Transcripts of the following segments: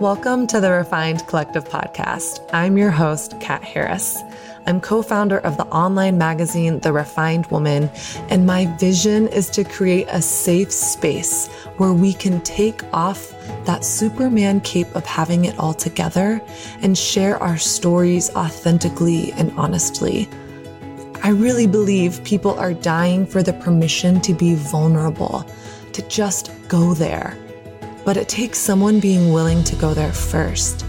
Welcome to the Refined Collective podcast. I'm your host, Kat Harris. I'm co founder of the online magazine, The Refined Woman, and my vision is to create a safe space where we can take off that Superman cape of having it all together and share our stories authentically and honestly. I really believe people are dying for the permission to be vulnerable, to just go there. But it takes someone being willing to go there first.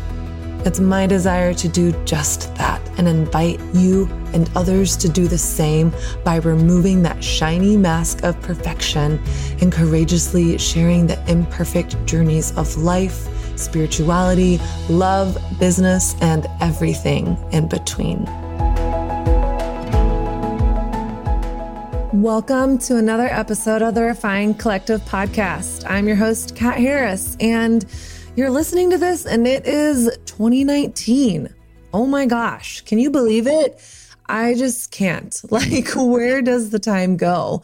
It's my desire to do just that and invite you and others to do the same by removing that shiny mask of perfection and courageously sharing the imperfect journeys of life, spirituality, love, business, and everything in between. Welcome to another episode of the Refined Collective podcast. I'm your host, Kat Harris, and you're listening to this, and it is 2019. Oh my gosh, can you believe it? I just can't. Like, where does the time go?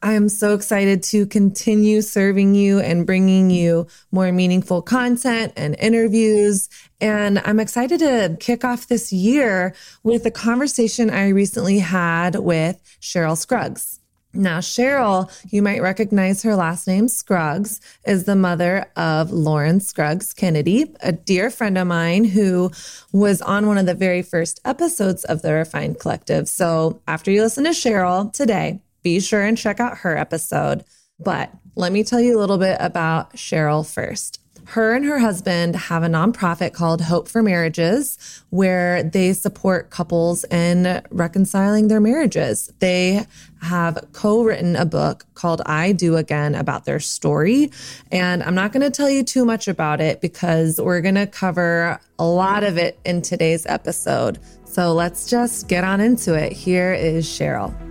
I am so excited to continue serving you and bringing you more meaningful content and interviews. And I'm excited to kick off this year with a conversation I recently had with Cheryl Scruggs. Now, Cheryl, you might recognize her last name, Scruggs, is the mother of Lauren Scruggs Kennedy, a dear friend of mine who was on one of the very first episodes of the Refined Collective. So, after you listen to Cheryl today, be sure and check out her episode. But let me tell you a little bit about Cheryl first her and her husband have a nonprofit called Hope for Marriages, where they support couples in reconciling their marriages. They have co written a book called I Do Again about their story. And I'm not going to tell you too much about it because we're going to cover a lot of it in today's episode. So let's just get on into it. Here is Cheryl.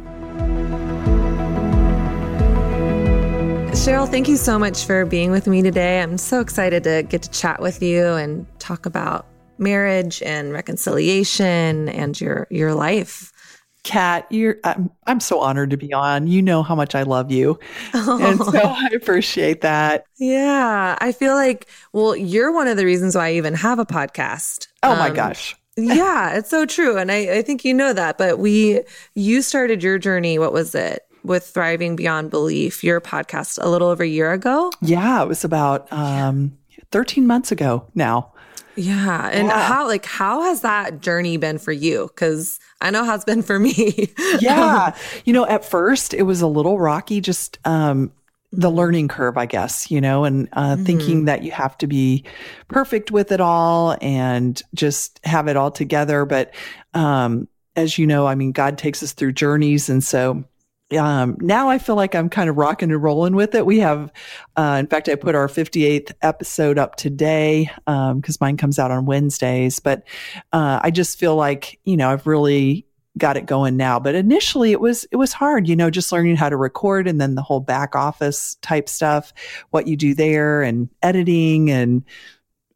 Cheryl, thank you so much for being with me today. I'm so excited to get to chat with you and talk about marriage and reconciliation and your your life. Kat, you're I'm, I'm so honored to be on. You know how much I love you. Oh. And so I appreciate that. Yeah. I feel like, well, you're one of the reasons why I even have a podcast. Oh um, my gosh. yeah, it's so true. And I, I think you know that. But we you started your journey, what was it? With Thriving Beyond Belief, your podcast, a little over a year ago. Yeah, it was about um, 13 months ago now. Yeah. And yeah. how like how has that journey been for you? Cuz I know how it's been for me. yeah. You know, at first it was a little rocky just um the learning curve, I guess, you know, and uh, mm-hmm. thinking that you have to be perfect with it all and just have it all together. But um, as you know, I mean, God takes us through journeys. And so um, now I feel like I'm kind of rocking and rolling with it. We have, uh, in fact, I put our 58th episode up today because um, mine comes out on Wednesdays. But uh, I just feel like you know I've really got it going now. But initially, it was it was hard. You know, just learning how to record and then the whole back office type stuff, what you do there, and editing, and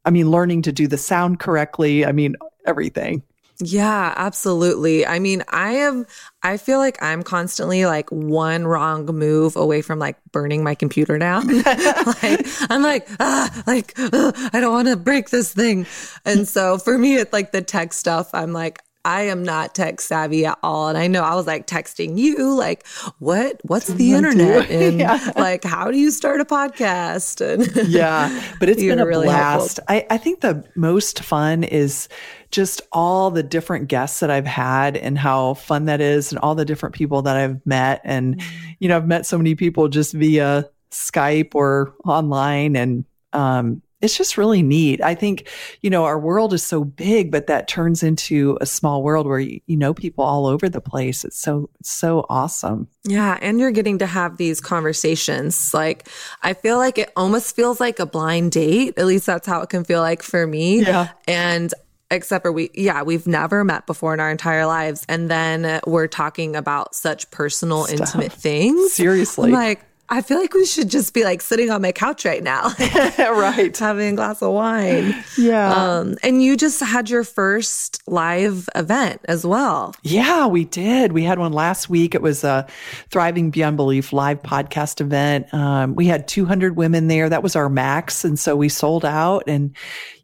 I mean, learning to do the sound correctly. I mean, everything. Yeah, absolutely. I mean, I am, I feel like I'm constantly like one wrong move away from like burning my computer down. like, I'm like, ah, like, ugh, I don't want to break this thing. And so for me, it's like the tech stuff. I'm like, I am not tech savvy at all. And I know I was like texting you, like, what, what's the internet? And yeah. like, how do you start a podcast? And yeah, but it's been a really blast. I, I think the most fun is just all the different guests that I've had and how fun that is and all the different people that I've met. And, mm-hmm. you know, I've met so many people just via Skype or online and, um, it's just really neat. I think, you know, our world is so big, but that turns into a small world where you, you know people all over the place. It's so, so awesome. Yeah. And you're getting to have these conversations. Like, I feel like it almost feels like a blind date. At least that's how it can feel like for me. Yeah. And except for we yeah we've never met before in our entire lives and then we're talking about such personal Stuff. intimate things seriously I'm like I feel like we should just be like sitting on my couch right now, right? having a glass of wine. Yeah. Um, and you just had your first live event as well. Yeah, we did. We had one last week. It was a Thriving Beyond Belief live podcast event. Um, we had 200 women there. That was our max. And so we sold out. And,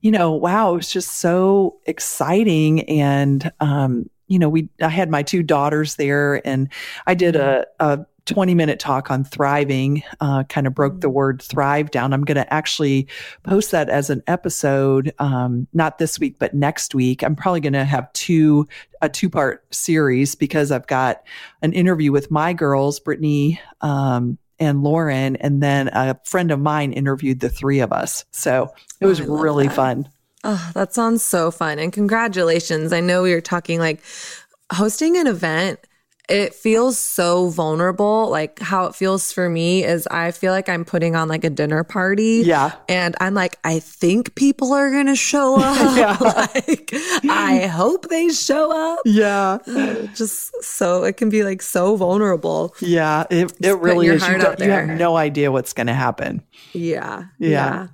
you know, wow, it was just so exciting. And, um, you know, we, I had my two daughters there and I did a, a 20 minute talk on thriving, uh, kind of broke the word thrive down. I'm going to actually post that as an episode, um, not this week, but next week. I'm probably going to have two, a two part series because I've got an interview with my girls, Brittany, um, and Lauren, and then a friend of mine interviewed the three of us. So it was Oh, really that. fun. Oh, that sounds so fun. And congratulations. I know we were talking like hosting an event. It feels so vulnerable. Like how it feels for me is I feel like I'm putting on like a dinner party. Yeah. And I'm like, I think people are going to show up. Yeah. like, I hope they show up. Yeah. Just so it can be like so vulnerable. Yeah. It, it really is. You, you have no idea what's going to happen. Yeah. Yeah.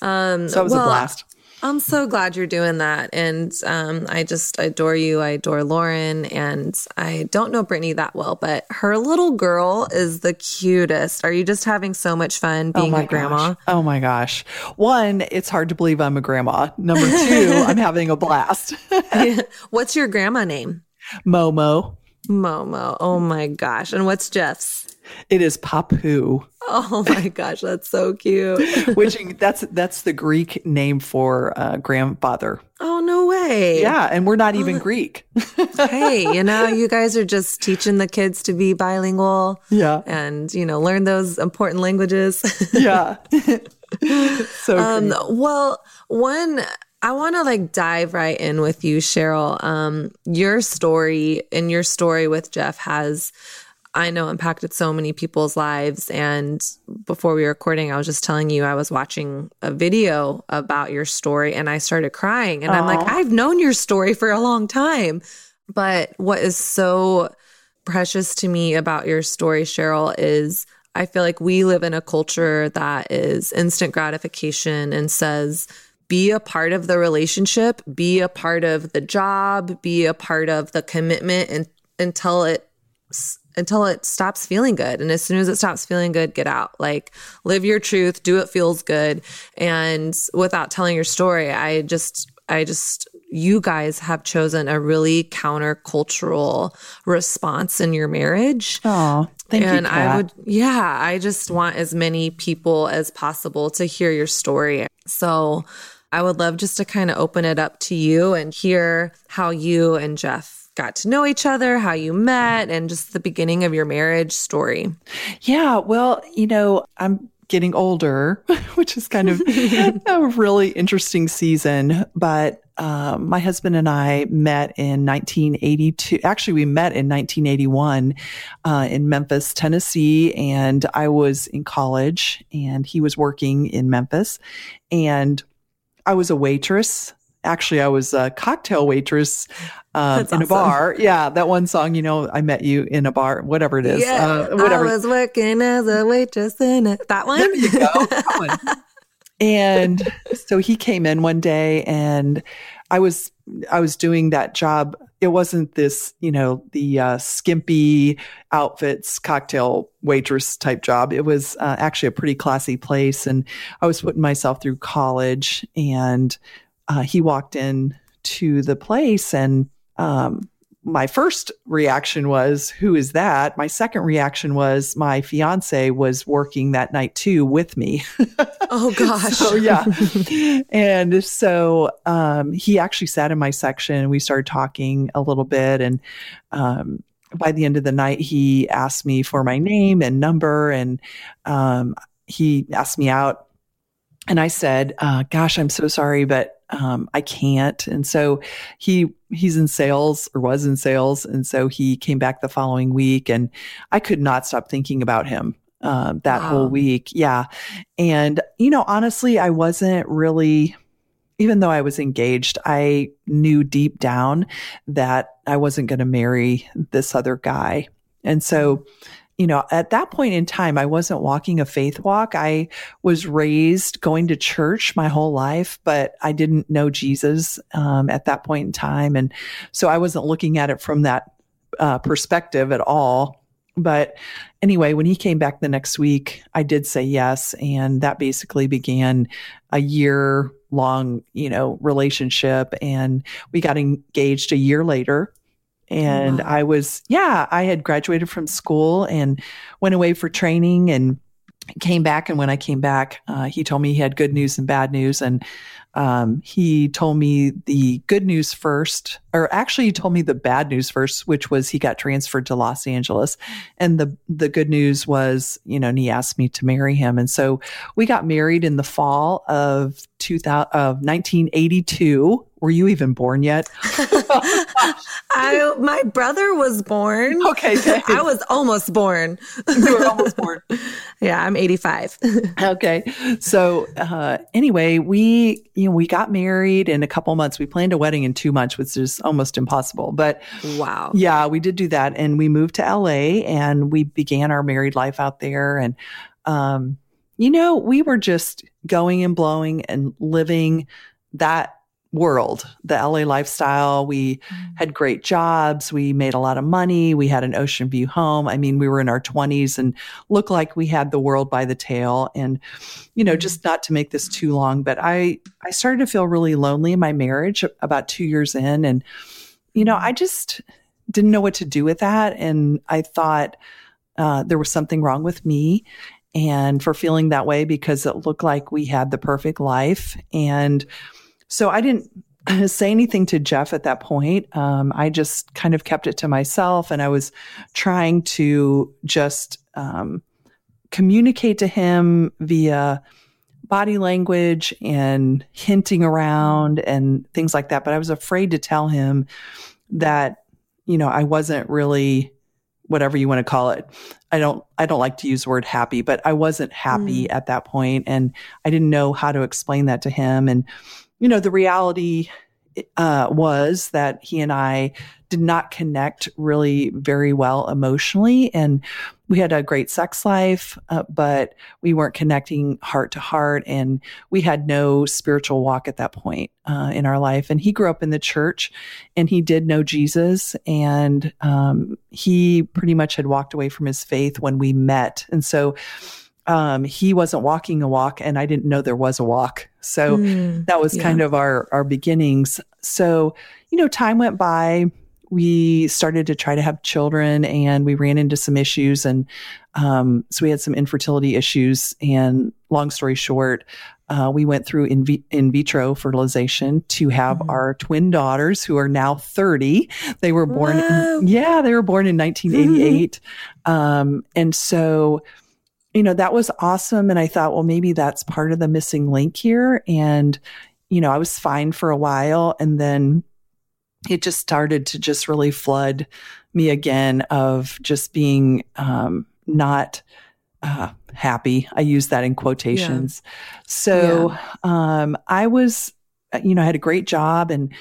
Um, So it was a blast. I'm so glad you're doing that. And um, I just adore you. I adore Lauren. And I don't know Brittany that well, but her little girl is the cutest. Are you just having so much fun being a grandma? Gosh. Oh my gosh. One, it's hard to believe I'm a grandma. Number two, I'm having a blast. What's your grandma name? Momo. Momo. Oh my gosh. And what's Jeff's? It is Papu, Oh my gosh, that's so cute. which that's that's the Greek name for uh, grandfather. Oh no way. Yeah, and we're not even Greek. Hey, you know, you guys are just teaching the kids to be bilingual Yeah, and, you know, learn those important languages. yeah. so Um, well, one, I want to like dive right in with you, Cheryl. Um, your story and your story with Jeff has, I know, impacted so many people's lives. And before we were recording, I was just telling you I was watching a video about your story and I started crying. And I'm like, I've known your story for a long time. But what is so precious to me about your story, Cheryl, is I feel like we live in a culture that is instant gratification and says, be a part of the relationship, be a part of the job, be a part of the commitment and, until it until it stops feeling good. And as soon as it stops feeling good, get out. Like live your truth, do what feels good. And without telling your story, I just I just you guys have chosen a really countercultural response in your marriage. Oh, thank and you. And I would, yeah, I just want as many people as possible to hear your story. So I would love just to kind of open it up to you and hear how you and Jeff got to know each other, how you met, and just the beginning of your marriage story. Yeah, well, you know, I'm getting older, which is kind of a really interesting season. But um, my husband and I met in 1982. Actually, we met in 1981 uh, in Memphis, Tennessee, and I was in college, and he was working in Memphis, and I was a waitress. Actually, I was a cocktail waitress um, in a bar. Yeah, that one song, you know, I met you in a bar, whatever it is. uh, whatever. I was working as a waitress in a, that one. There you go. That one. and so he came in one day and I was I was doing that job. It wasn't this, you know, the uh, skimpy outfits cocktail waitress type job. It was uh, actually a pretty classy place, and I was putting myself through college. And uh, he walked in to the place, and um, my first reaction was, Who is that? My second reaction was, My fiance was working that night too with me. oh gosh. so, yeah. and so um, he actually sat in my section. We started talking a little bit. And um, by the end of the night, he asked me for my name and number. And um, he asked me out. And I said, uh, "Gosh, I'm so sorry, but um, I can't." And so he he's in sales or was in sales, and so he came back the following week, and I could not stop thinking about him um, that Wow. whole week. Yeah, and you know, honestly, I wasn't really. Even though I was engaged, I knew deep down that I wasn't going to marry this other guy. And so you know, at that point in time, I wasn't walking a faith walk. I was raised going to church my whole life, but I didn't know Jesus um, at that point in time. And so I wasn't looking at it from that uh, perspective at all. But anyway, when he came back the next week, I did say yes. And that basically began a year long, you know, relationship. And we got engaged a year later. And wow. I was, yeah, I had graduated from school and went away for training and came back. And when I came back, uh, he told me he had good news and bad news. And um, he told me the good news first, or actually, he told me the bad news first, which was he got transferred to Los Angeles. And the the good news was, you know, and he asked me to marry him. And so we got married in the fall of 2000, of 1982 were you even born yet? I my brother was born. Okay, thanks. I was almost born. you were almost born. yeah, I'm 85. okay, so uh, anyway, we you know we got married in a couple months. We planned a wedding in two months, which is almost impossible. But wow, yeah, we did do that, and we moved to LA and we began our married life out there, and um, you know, we were just going and blowing and living that world, the LA lifestyle. We mm-hmm. had great jobs. We made a lot of money. We had an ocean view home. I mean, we were in our 20s and looked like we had the world by the tail. And, you know, just not to make this too long, but I, I started to feel really lonely in my marriage about two years in. And, you know, I just didn't know what to do with that. And I thought, uh, there was something wrong with me and for feeling that way because it looked like we had the perfect life. And, so I didn't say anything to Jeff at that point. Um, I just kind of kept it to myself and I was trying to just um, communicate to him via body language and hinting around and things like that. But I was afraid to tell him that, you know, I wasn't really whatever you want to call it. I don't I don't like to use the word happy, but I wasn't happy mm. at that point and I didn't know how to explain that to him and you know, the reality uh, was that he and I did not connect really very well emotionally. And we had a great sex life, uh, but we weren't connecting heart to heart. And we had no spiritual walk at that point uh, in our life. And he grew up in the church and he did know Jesus. And um, he pretty much had walked away from his faith when we met. And so, um, he wasn't walking a walk and I didn't know there was a walk. So mm, that was yeah. kind of our, our beginnings. So, you know, time went by. We started to try to have children and we ran into some issues. And um, so we had some infertility issues. And long story short, uh, we went through in, vi- in vitro fertilization to have mm. our twin daughters who are now 30. They were born, in, yeah, they were born in 1988. um, and so, you know, that was awesome. And I thought, well, maybe that's part of the missing link here. And, you know, I was fine for a while. And then it just started to just really flood me again of just being um, not uh, happy. I use that in quotations. Yeah. So yeah. Um, I was, you know, I had a great job and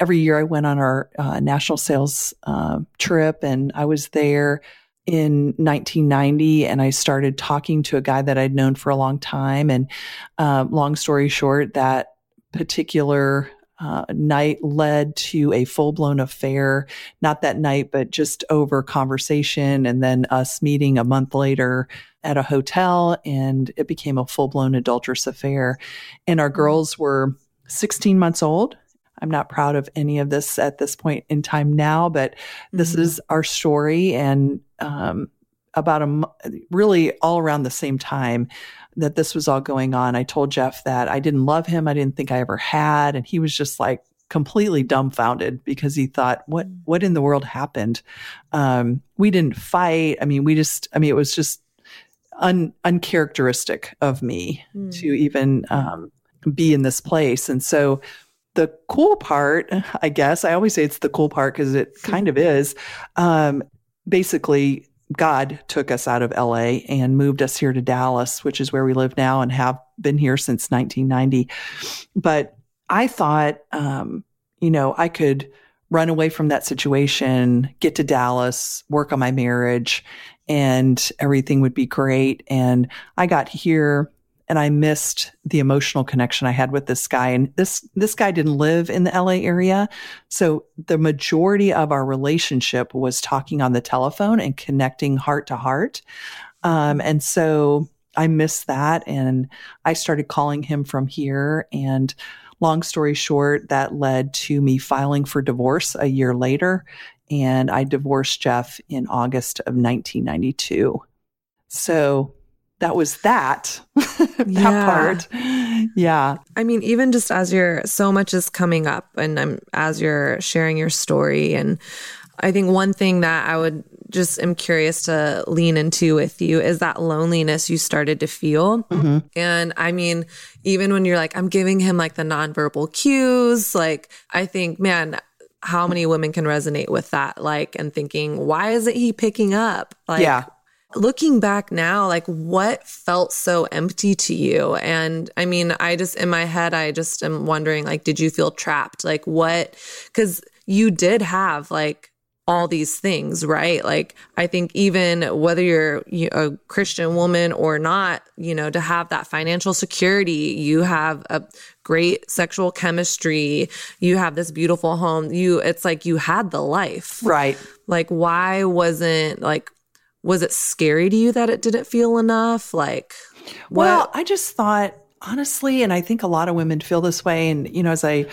every year I went on our uh, national sales uh, trip and I was there in 1990 and I started talking to a guy that I'd known for a long time. And uh, long story short, that particular uh, night led to a full blown affair. Not that night, but just over conversation and then us meeting a month later at a hotel and it became a full blown adulterous affair. And our girls were 16 months old I'm not proud of any of this at this point in time now, but this mm-hmm. is our story. And um, about a really all around the same time that this was all going on, I told Jeff that I didn't love him. I didn't think I ever had, and he was just like completely dumbfounded because he thought, "What? Mm. What in the world happened?" Um, we didn't fight. I mean, we just. I mean, it was just un, uncharacteristic of me mm. to even um, be in this place, and so the cool part, I guess, I always say it's the cool part because it kind of is. Um, basically, God took us out of LA and moved us here to Dallas, which is where we live now and have been here since 1990. But I thought, um, you know, I could run away from that situation, get to Dallas, work on my marriage, and everything would be great. And I got here and I missed the emotional connection I had with this guy. And this, this guy didn't live in the LA area. So the majority of our relationship was talking on the telephone and connecting heart to heart. Um, and so I missed that. And I started calling him from here. And long story short, that led to me filing for divorce a year later. And I divorced Jeff in August of 1992. So that was that, that yeah. part. Yeah. I mean, even just as you're so much is coming up and I'm as you're sharing your story and I think one thing that I would just am curious to lean into with you is that loneliness you started to feel. Mm-hmm. And I mean, even when you're like, I'm giving him like the nonverbal cues, like, I think, man, how many women can resonate with that? Like, and thinking, why isn't he picking up? Like, yeah. Looking back now, like what felt so empty to you? And I mean, I just, in my head, I just am wondering, like, did you feel trapped? Like, what? Cause you did have like all these things, right? Like, I think even whether you're a Christian woman or not, you know, to have that financial security, you have a great sexual chemistry, you have this beautiful home, you, it's like you had the life. Right. Like, why wasn't, like, was it scary to you that it didn't feel enough? Like, what? Well, I just thought, honestly, and I think a lot of women feel this way. And, you know, as I,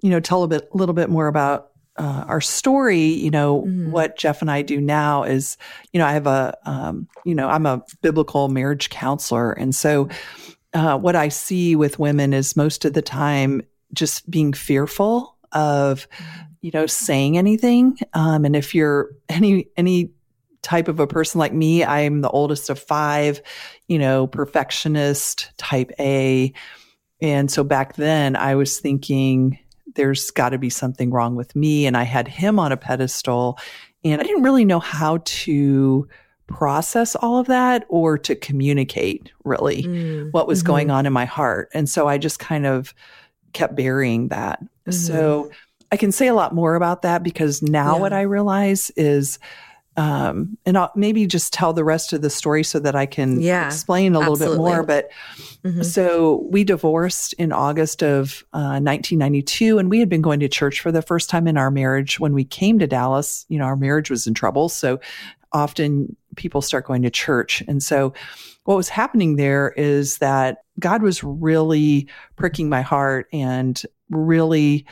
you know, tell a bit, a little bit more about uh, our story, you know, mm-hmm. what Jeff and I do now is, you know, I have a, um, you know, I'm a biblical marriage counselor. And so uh, what I see with women is most of the time just being fearful of, you know, saying anything. Um, and if you're any, any, type of a person like me i'm the oldest of five you know perfectionist type a and so back then i was thinking there's got to be something wrong with me. And I had him on a pedestal and I didn't really know how to process all of that or to communicate really mm, what was mm-hmm. going on in my heart. And so I just kind of kept burying that. Mm-hmm. So I can say a lot more about that because now yeah. what I realize is um, and I'll maybe just tell the rest of the story so that I can yeah, explain a absolutely. little bit more. But mm-hmm. so we divorced in August of uh, 1992, and we had been going to church for the first time in our marriage. When we came to Dallas, you know, our marriage was in trouble. So often people start going to church. And so what was happening there is that God was really pricking my heart and really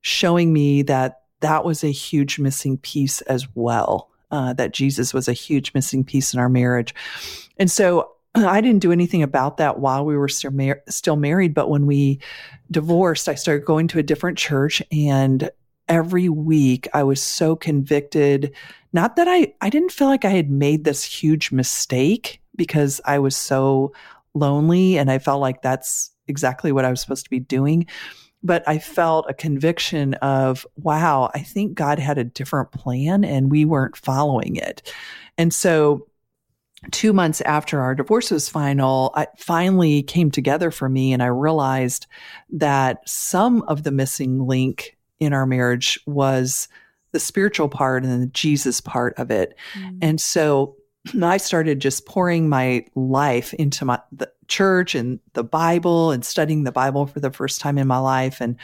showing me that that was a huge missing piece as well uh, that Jesus was a huge missing piece in our marriage. And so I didn't do anything about that while we were still, mar- still married. But when we divorced, I started going to a different church and every week I was so convicted. Not that I, I didn't feel like I had made this huge mistake because I was so lonely and I felt like that's exactly what I was supposed to be doing but I felt a conviction of, wow, I think God had a different plan and we weren't following it. And so two months after our divorce was final, it finally came together for me. And I realized that some of the missing link in our marriage was the spiritual part and the Jesus part of it. Mm. And so I started just pouring my life into my the church and the Bible and studying the Bible for the first time in my life. And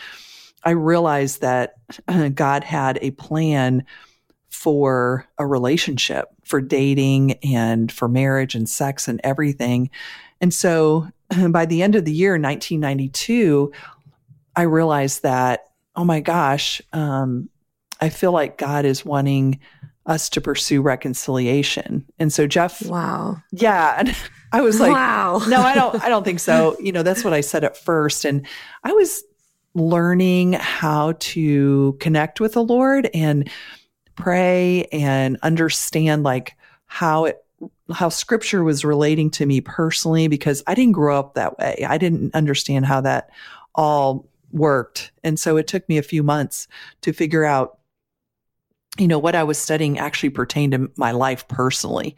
I realized that God had a plan for a relationship, for dating and for marriage and sex and everything. And so by the end of the year, 1992, I realized that, oh my gosh, um, I feel like God is wanting us to pursue reconciliation. And so Jeff, wow. Yeah. And I was like, wow. no, I don't, I don't think so. You know, that's what I said at first. And I was learning how to connect with the Lord and pray and understand like how it, how scripture was relating to me personally, because I didn't grow up that way. I didn't understand how that all worked. And so it took me a few months to figure out you know, what I was studying actually pertained to my life personally.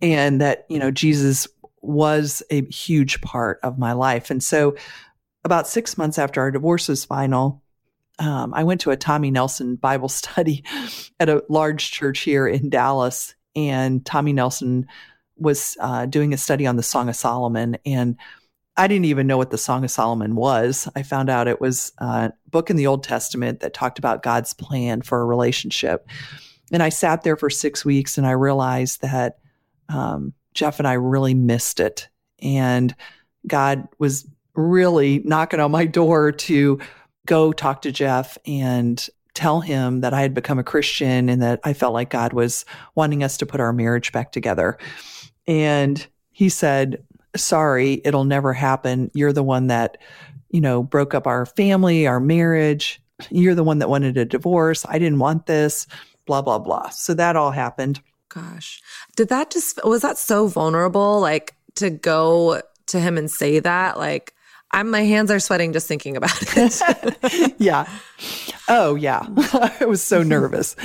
And that, you know, Jesus was a huge part of my life. And so about six months after our divorce was final, um, I went to a Tommy Nelson Bible study at a large church here in Dallas. and Tommy Nelson was uh, doing a study on the Song of Solomon. And I didn't even know what the Song of Solomon was. I found out it was a book in the Old Testament that talked about God's plan for a relationship. And I sat there for six weeks and I realized that um, Jeff and I really missed it. And God was really knocking on my door to go talk to Jeff and tell him that I had become a Christian and that I felt like God was wanting us to put our marriage back together. And he said, Sorry, it'll never happen. You're the one that, you know, broke up our family, our marriage. You're the one that wanted a divorce. I didn't want this, blah, blah, blah. So that all happened. Gosh. Did that just, was that so vulnerable? Like to go to him and say that? Like, I'm my hands are sweating just thinking about it. yeah. Oh yeah. I was so nervous.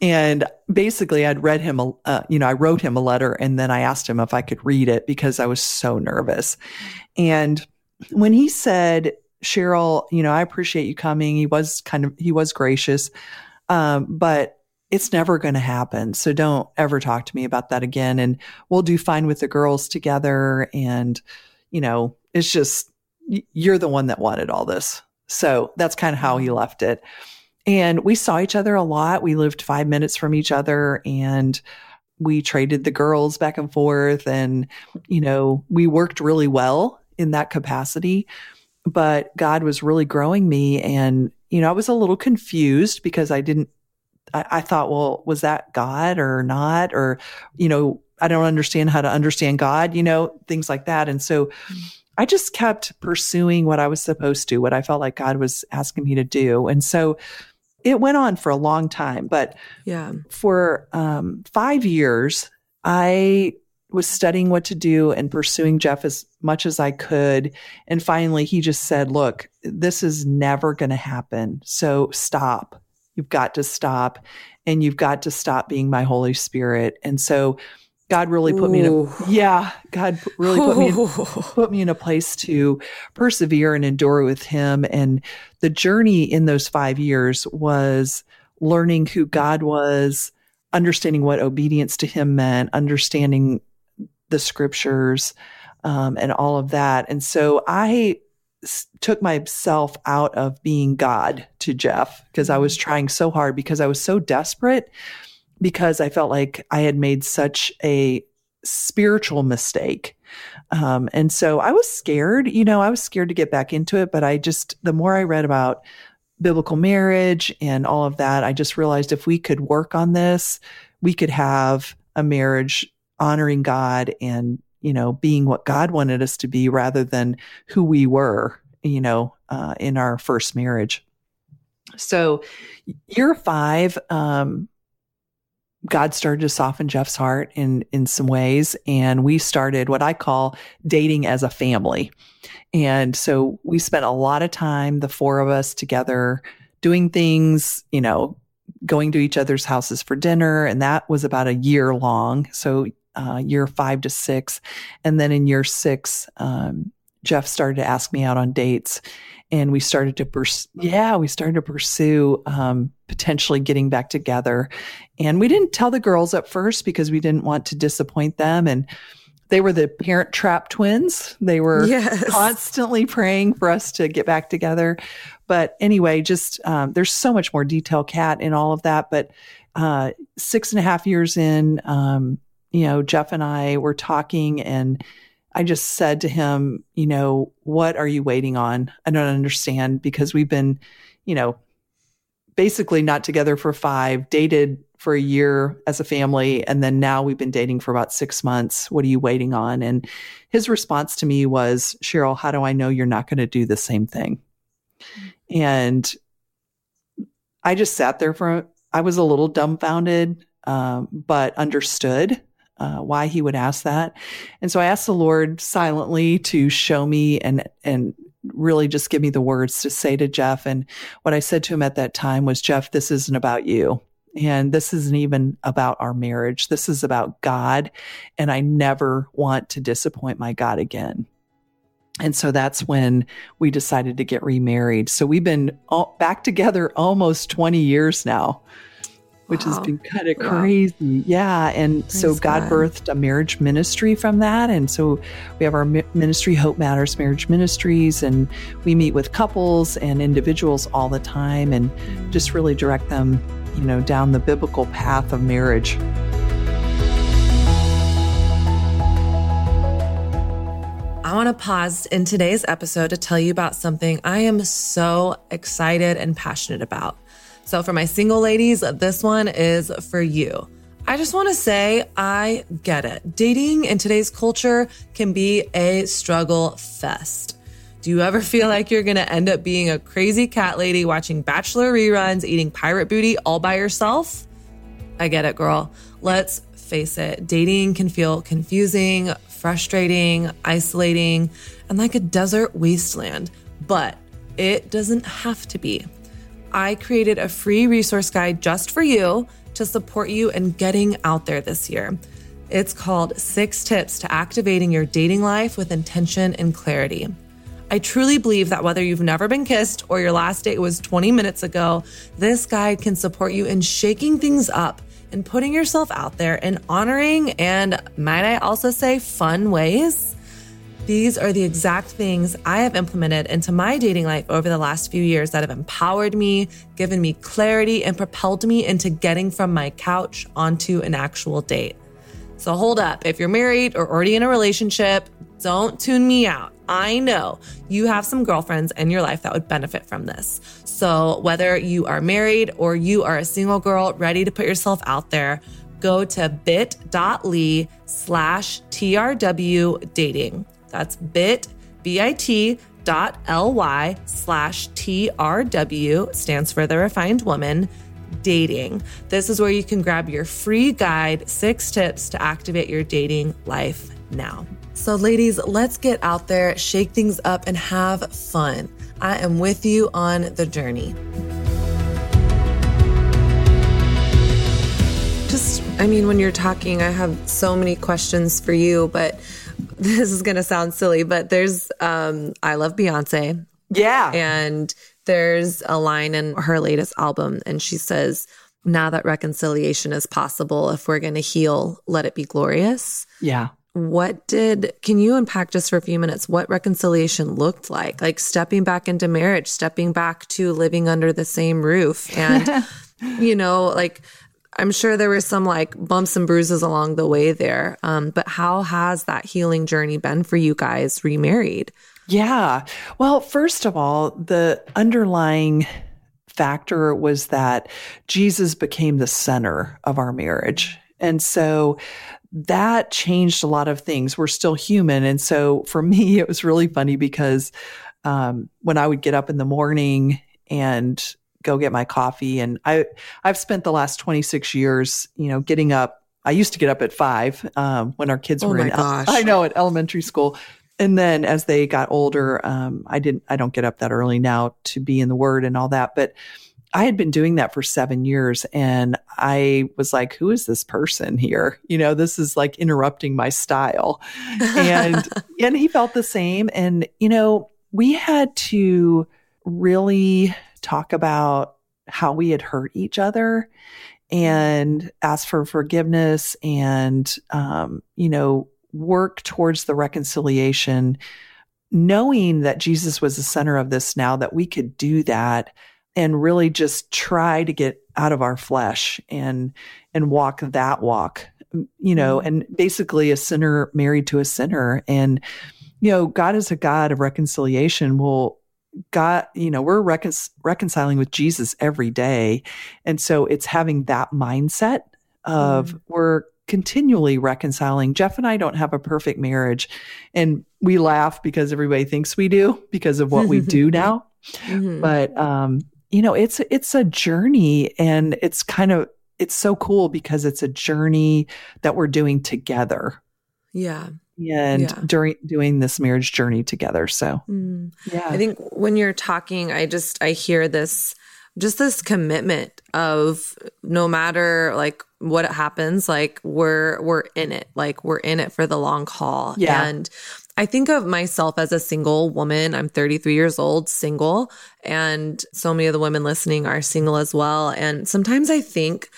And basically I'd read him a uh, you know, I wrote him a letter and then I asked him if I could read it because I was so nervous. And when he said, "Cheryl, you know, I appreciate you coming." He was kind of he was gracious. Um, but it's never going to happen. So don't ever talk to me about that again and we'll do fine with the girls together and you know, it's just you're the one that wanted all this. So that's kind of how he left it. And we saw each other a lot. We lived five minutes from each other and we traded the girls back and forth. And, you know, we worked really well in that capacity. But God was really growing me. And, you know, I was a little confused because I didn't, I, I thought, well, was that God or not? Or, you know, I don't understand how to understand God, you know, things like that. And so, mm-hmm I just kept pursuing what I was supposed to, what I felt like God was asking me to do. And so it went on for a long time. But yeah, for um, five years, I was studying what to do and pursuing Jeff as much as I could. And finally, he just said, Look, this is never going to happen. So stop. You've got to stop. And you've got to stop being my Holy Spirit. And so God really put Ooh. me in a yeah, God really put me in, put me in a place to persevere and endure with him and the journey in those 5 years was learning who God was, understanding what obedience to him meant, understanding the scriptures um, and all of that. And so I s- took myself out of being God to Jeff because I was mm-hmm. trying so hard because I was so desperate because I felt like I had made such a spiritual mistake. Um, and so I was scared, you know, I was scared to get back into it, but I just, the more I read about biblical marriage and all of that, I just realized if we could work on this, we could have a marriage honoring God and, you know, being what God wanted us to be rather than who we were, you know, uh, in our first marriage. So, year five, um, God started to soften Jeff's heart in in some ways, and we started what I call dating as a family. And so we spent a lot of time, the four of us together, doing things, you know, going to each other's houses for dinner, and that was about a year long. So uh, year five to six, and then in year six, um, Jeff started to ask me out on dates, and we started to pursue yeah we started to pursue um, potentially getting back together. And we didn't tell the girls at first because we didn't want to disappoint them and they were the parent trap twins. They were yes. constantly praying for us to get back together. But anyway just um, there's so much more detail Kat in all of that. But uh, six and a half years in um, you know jeff and i were talking and I just said to him, you know, what are you waiting on? I don't understand because we've been, you know, basically not together for five, dated for a year as a family, and then now we've been dating for about six months. What are you waiting on? And his response to me was, Cheryl, how do I know you're not going to do the same thing? And I just sat there for, I was a little dumbfounded, um, but understood uh, why he would ask that. And so I asked the Lord silently to show me and, and really just give me the words to say to Jeff. And what I said to him at that time was, Jeff, this isn't about you. And this isn't even about our marriage. This is about God. And I never want to disappoint my God again. And so that's when we decided to get remarried. So we've been all, back together almost 20 years now which wow. has been kind of crazy. Wow. Yeah. And Praise so God, God, birthed a marriage ministry from that. And so we have our ministry, Hope Matters Marriage Ministries, and we meet with couples and individuals all the time and mm. just really direct them, you know, down the biblical path of marriage. I want to pause in today's episode to tell you about something I am so excited and passionate about. So, for my single ladies, this one is for you. I just want to say, I get it. Dating in today's culture can be a struggle fest. Do you ever feel like you're going to end up being a crazy cat lady watching Bachelor reruns, eating pirate booty all by yourself? I get it, girl. Let's face it, dating can feel confusing, frustrating, isolating, and like a desert wasteland, but it doesn't have to be. I created a free resource guide just for you to support you in getting out there this year. It's called Six Tips to Activating Your Dating Life with Intention and Clarity. I truly believe that whether you've never been kissed or your last date was 20 minutes ago, this guide can support you in shaking things up and putting yourself out there in honoring and, might I also say, fun ways these are the exact things I have implemented into my dating life over the last few years that have empowered me, given me clarity, and propelled me into getting from my couch onto an actual date. So hold up. If you're married or already in a relationship, don't tune me out. I know you have some girlfriends in your life that would benefit from this. So whether you are married or you are a single girl ready to put yourself out there, go to bit.ly slash TRW dating. That's bit, B-I-T dot L-Y slash T-R-W stands for the refined woman dating. This is where you can grab your free guide, six tips to activate your dating life now. So, ladies, let's get out there, shake things up, and have fun. I am with you on the journey. Just, I mean, when you're talking, I have so many questions for you, but this is going to sound silly, but there's, um, I love Beyonce. Yeah. And there's a line in her latest album, and she says, Now that reconciliation is possible, if we're going to heal, let it be glorious. Yeah. What did, can you unpack just for a few minutes what reconciliation looked like? Like stepping back into marriage, stepping back to living under the same roof. And, you know, like, I'm sure there were some like bumps and bruises along the way there. Um, but how has that healing journey been for you guys remarried? Yeah. Well, first of all, the underlying factor was that Jesus became the center of our marriage. And so that changed a lot of things. We're still human. And so for me, it was really funny because um, when I would get up in the morning and go get my coffee. And I, I've spent the last 26 years, you know, getting up. I used to get up at five um, when our kids oh were in. Gosh. I know at elementary school. And then as they got older, um, I didn't. I don't get up that early now to be in the Word and all that. But I had been doing that for seven years, and I was like, "Who is this person here? You know, this is like interrupting my style." And and he felt the same. And you know, we had to really talk about how we had hurt each other and ask for forgiveness and, um, you know, work towards the reconciliation, knowing that Jesus was the center of this now, that we could do that and really just try to get out of our flesh and, and walk that walk, you know, mm-hmm. and basically a sinner married to a sinner. And, you know, God is a God of reconciliation. Will God, you know, we're recon- reconciling with Jesus every day. And so it's having that mindset of mm. we're continually reconciling. Jeff and I don't have a perfect marriage. And we laugh because everybody thinks we do because of what we do now. Mm-hmm. But, um, you know, it's, it's a journey and it's kind of, it's so cool because it's a journey that we're doing together. Yeah and yeah. during doing this marriage journey together. So, mm. yeah, I think when you're talking, I just I hear this just this commitment of no matter like what happens, like we're we're in it, like we're in it for the long haul. Yeah. And I think of myself as a single woman. I'm 33 years old, single, and so many of the women listening are single as well. And sometimes I think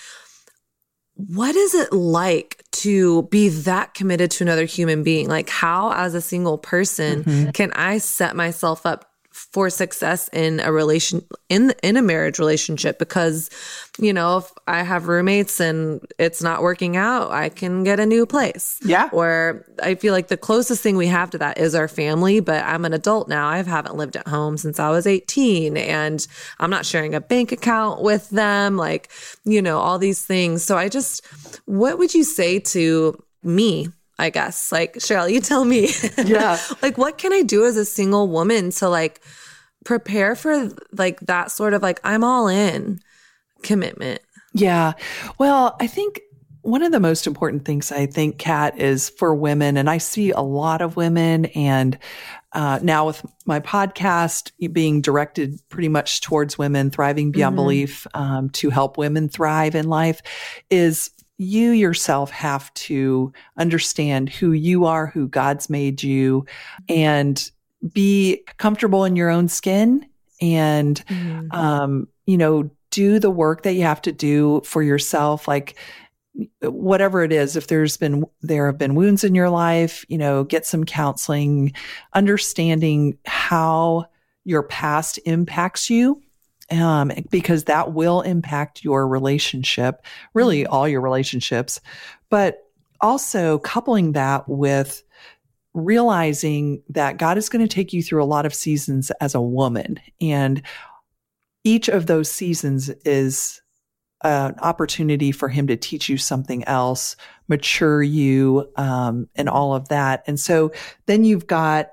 what is it like to be that committed to another human being? Like, how, as a single person, mm-hmm. can I set myself up for success in a relation in in a marriage relationship because you know if i have roommates and it's not working out i can get a new place yeah or i feel like the closest thing we have to that is our family but i'm an adult now i haven't lived at home since i was 18 and i'm not sharing a bank account with them like you know all these things so i just what would you say to me I guess. Like, Cheryl, you tell me. Yeah. like, what can I do as a single woman to like prepare for like that sort of like, I'm all in commitment? Yeah. Well, I think one of the most important things I think, Kat, is for women, and I see a lot of women, and uh, now with my podcast being directed pretty much towards women, thriving beyond mm-hmm. belief, um, to help women thrive in life, is you yourself have to understand who you are, who God's made you, and be comfortable in your own skin and, mm-hmm. um, you know, do the work that you have to do for yourself. Like, whatever it is, if there's been, there have been wounds in your life, you know, get some counseling, understanding how your past impacts you um, because that will impact your relationship, really mm-hmm. all your relationships. But also coupling that with realizing that God is going to take you through a lot of seasons as a woman. And each of those seasons is an opportunity for him to teach you something else, mature you, um, and all of that. And so then you've got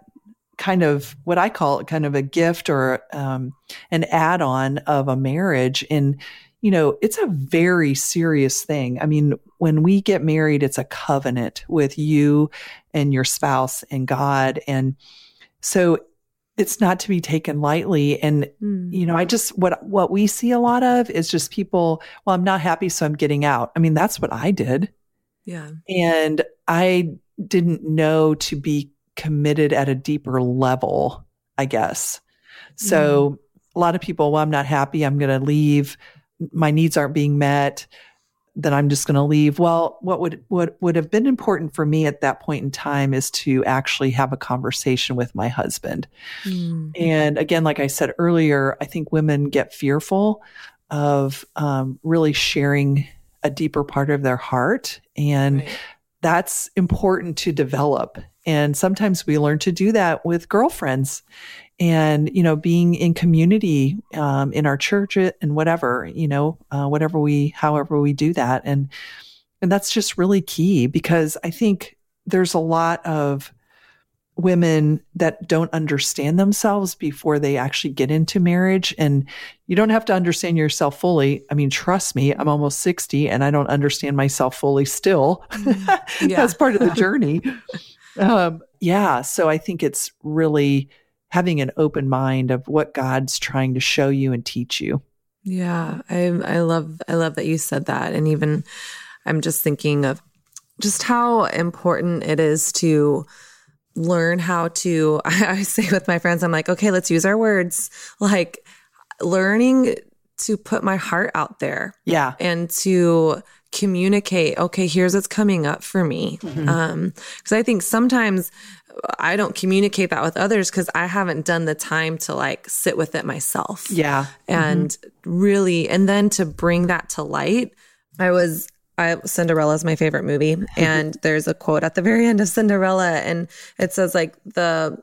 kind of what I call kind of a gift or um, an add on of a marriage. And, you know, it's a very serious thing. I mean, when we get married, it's a covenant with you and your spouse and God. And so it's not to be taken lightly. And, mm. you know, I just, what, what we see a lot of is just people, well, I'm not happy, so I'm getting out. I mean, that's what I did. Yeah. And I didn't know to be committed at a deeper level, I guess. So mm. a lot of people, well, I'm not happy. I'm going to leave. My needs aren't being met. Then I'm just going to leave. Well, what would, what would have been important for me at that point in time is to actually have a conversation with my husband. Mm. And again, like I said earlier, I think women get fearful of um, really sharing a deeper part of their heart. And right. that's important to develop and sometimes we learn to do that with girlfriends and, you know, being in community, um, in our church and whatever, you know, uh, whatever we, however we do that. And, and that's just really key because I think there's a lot of women that don't understand themselves before they actually get into marriage. And you don't have to understand yourself fully. I mean, trust me, I'm almost 60 and I don't understand myself fully still. Mm-hmm. Yeah. That's part of the journey. Um, yeah. So I think it's really having an open mind of what God's trying to show you and teach you. Yeah. I, I love, I love that you said that. And even I'm just thinking of just how important it is to learn how to, I say with my friends, I'm like, okay, let's use our words. Like learning to put my heart out there. Yeah. And to communicate, okay, here's what's coming up for me. Mm-hmm. Um, cause I think sometimes I don't communicate that with others because I haven't done the time to like sit with it myself. Yeah. And mm-hmm. really, and then to bring that to light, I was, I Cinderella is my favorite movie. and there's a quote at the very end of Cinderella and it says like the,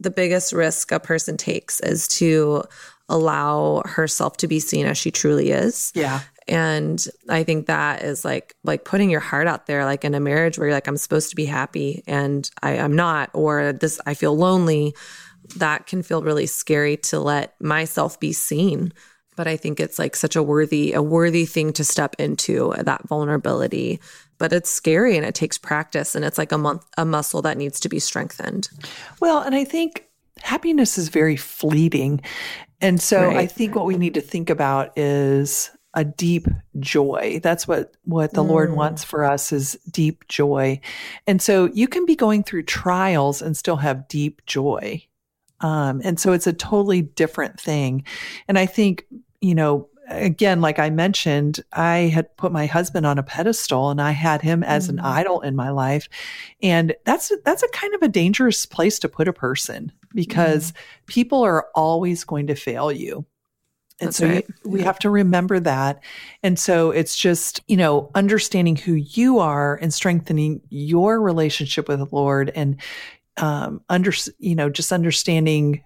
the biggest risk a person takes is to allow herself to be seen as she truly is. Yeah and i think that is like like putting your heart out there like in a marriage where you're like i'm supposed to be happy and I, i'm not or this i feel lonely that can feel really scary to let myself be seen. But i think it's like such a worthy a worthy thing to step into that vulnerability. But it's scary and it takes practice and it's like a month a muscle that needs to be strengthened. Well and i think happiness is very fleeting. And so right. i think what we need to think about is a deep joy. That's what what the mm. Lord wants for us is deep joy. And so you can be going through trials and still have deep joy. Um, and so it's a totally different thing. And I think, you know, again, like I mentioned, I had put my husband on a pedestal and I had him as an idol in my life. And that's, that's a kind of a dangerous place to put a person because mm-hmm. people are always going to fail you. And That's so right. you, we have to remember that. And so it's just, you know, understanding who you are and strengthening your relationship with the Lord and um under you know, just understanding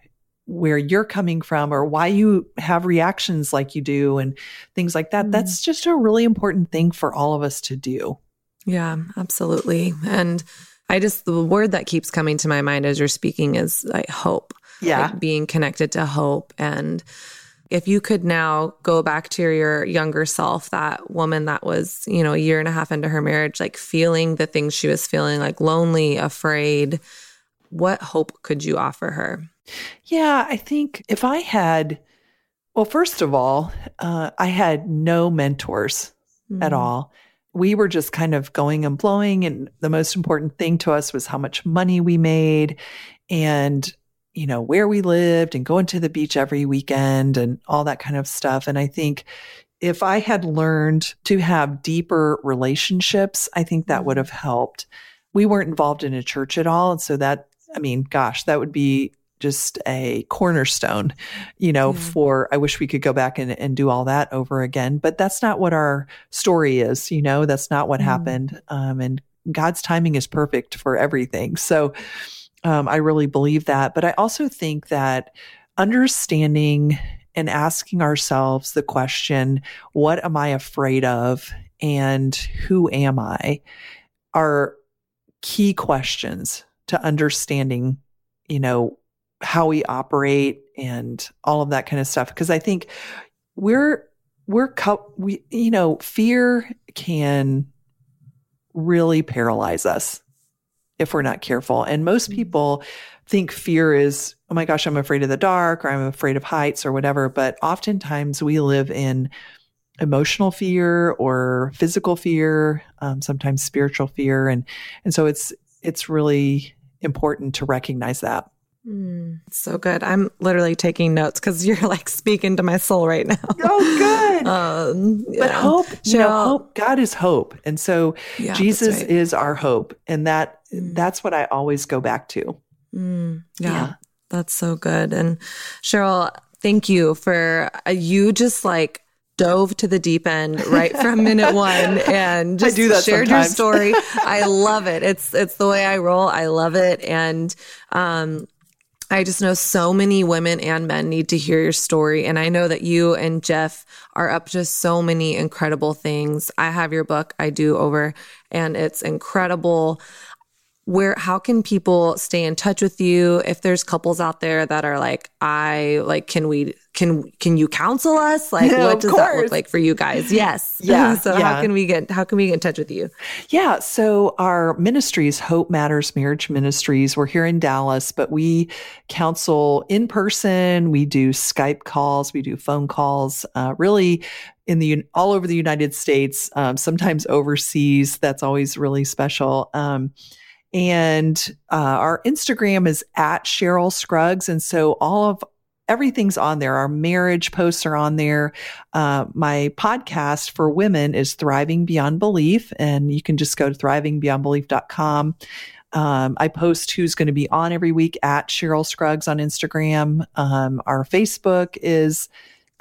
where you're coming from or why you have reactions like you do and things like that. Mm. That's just a really important thing for all of us to do. Yeah, absolutely. And I just, the word that keeps coming to my mind as you're speaking is like hope. Yeah. Like being connected to hope. And if you could now go back to your younger self, that woman that was, you know, a year and a half into her marriage, like feeling the things she was feeling, like lonely, afraid, what hope could you offer her? Yeah, I think if I had, well, first of all, uh, I had no mentors mm-hmm. at all. We were just kind of going and blowing. And the most important thing to us was how much money we made and, you know, where we lived and going to the beach every weekend and all that kind of stuff. And I think if I had learned to have deeper relationships, I think that would mm-hmm. have helped. We weren't involved in a church at all. And so that, I mean, gosh, that would be just a cornerstone, you know, yeah. for I wish we could go back and, and do all that over again. But that's not what our story is, you know, that's not what mm. happened. Um, and God's timing is perfect for everything. So um, I really believe that. But I also think that understanding and asking ourselves the question, what am I afraid of? And who am I? are key questions to understanding, you know, how we operate and all of that kind of stuff. Cause I think we're, we're, we, you know, fear can really paralyze us if we're not careful. And most mm-hmm. people think fear is, oh my gosh, I'm afraid of the dark or I'm afraid of heights or whatever. But oftentimes we live in emotional fear or physical fear, um, sometimes spiritual fear. And, and so it's, it's really important to recognize that. Mm, so good. I'm literally taking notes because you're like speaking to my soul right now. Oh, good. um, but hope, you know, hope. God is hope, and so yeah, Jesus right. is our hope, and that mm. that's what I always go back to. Mm, yeah, yeah, that's so good. And Cheryl, thank you for uh, you just like dove to the deep end right from minute one and just do shared sometimes. your story. I love it. It's it's the way I roll. I love it. And um I just know so many women and men need to hear your story. And I know that you and Jeff are up to so many incredible things. I have your book, I do over, and it's incredible where how can people stay in touch with you? If there's couples out there that are like i like can we can can you counsel us? Like no, what does that look like for you guys? Yes. Yeah so yeah. how can we get how can we get in touch with you? Yeah so our ministries hope matters marriage ministries we're here in dallas but we counsel in person. We do skype calls. We do phone calls uh, really in the all over the united states um, sometimes overseas. That's always really special. Um, and uh, our Instagram is at Cheryl Scruggs. And so all of everything's on there. Our marriage posts are on there. Uh, my podcast for women is Thriving Beyond Belief, and you can just go to thrivingbeyondbelief.com. Um, I post who's going to be on every week at Cheryl Scruggs on Instagram. Um, our Facebook is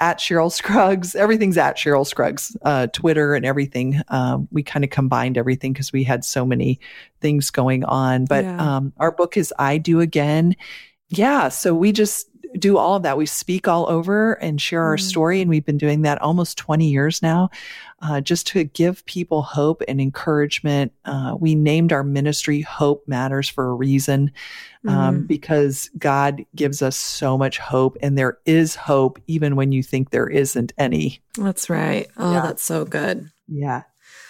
at Cheryl Scruggs. Everything's at Cheryl Scruggs, uh, Twitter and everything. Um, we kind of combined everything because we had so many things going on. But yeah. um, our book is I Do Again. Yeah. So we just do all of that. We speak all over and share our mm. story. And we've been doing that almost 20 years now, uh, just to give people hope and encouragement. Uh, we named our ministry Hope Matters for a reason, um, mm. because God gives us so much hope and there is hope even when you think there isn't any. That's right. Oh, yeah. that's so good. Yeah.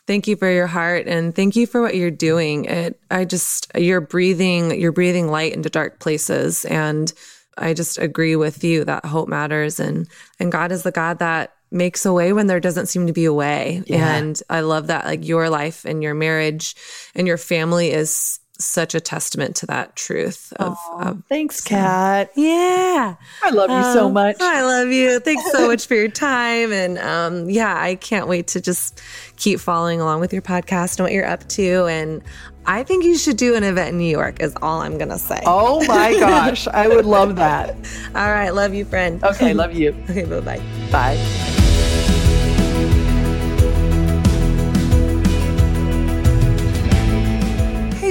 Thank you for your heart and thank you for what you're doing. It I just you're breathing you're breathing light into dark places and I just agree with you that hope matters and and God is the God that makes a way when there doesn't seem to be a way. Yeah. And I love that like your life and your marriage and your family is such a testament to that truth of, Aw, of thanks, Kat. yeah. I love you so Um, much. I love you. Thanks so much for your time. And um, yeah, I can't wait to just keep following along with your podcast and what you're up to. And I think you should do an event in New York, is all I'm going to say. Oh my gosh, I would love that. All right. Love you, friend. Okay, love you. okay. Bye bye. Bye.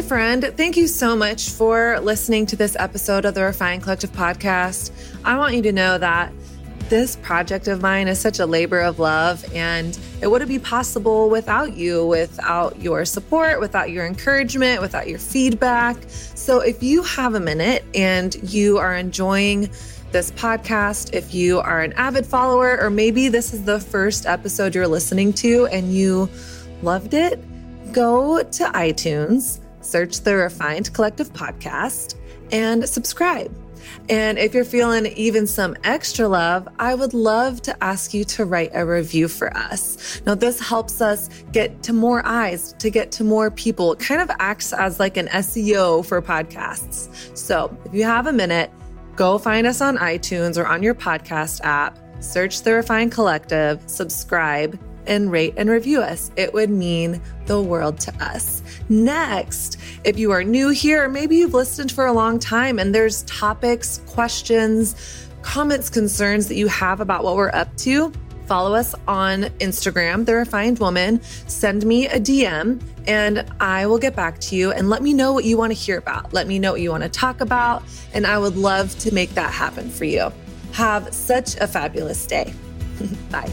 Friend, thank you so much for listening to this episode of the Refined Collective podcast. I want you to know that this project of mine is such a labor of love, and it wouldn't be possible without you, without your support, without your encouragement, without your feedback. So, if you have a minute and you are enjoying this podcast, if you are an avid follower, or maybe this is the first episode you're listening to and you loved it, go to iTunes, search the Refined Collective podcast, and subscribe. And if you're feeling even some extra love, I would love to ask you to write a review for us. Now, this helps us get to more eyes, to get to more people. It kind of acts as like an SEO for podcasts. So if you have a minute, go find us on iTunes or on your podcast app, search the Refined Collective, subscribe, and rate and review us. It would mean the world to us. Next, if you are new here, maybe you've listened for a long time and there's topics, questions, comments, concerns that you have about what we're up to, follow us on Instagram, The Refined Woman. Send me a DM and I will get back to you and let me know what you want to hear about. Let me know what you want to talk about, and I would love to make that happen for you. Have such a fabulous day. Bye.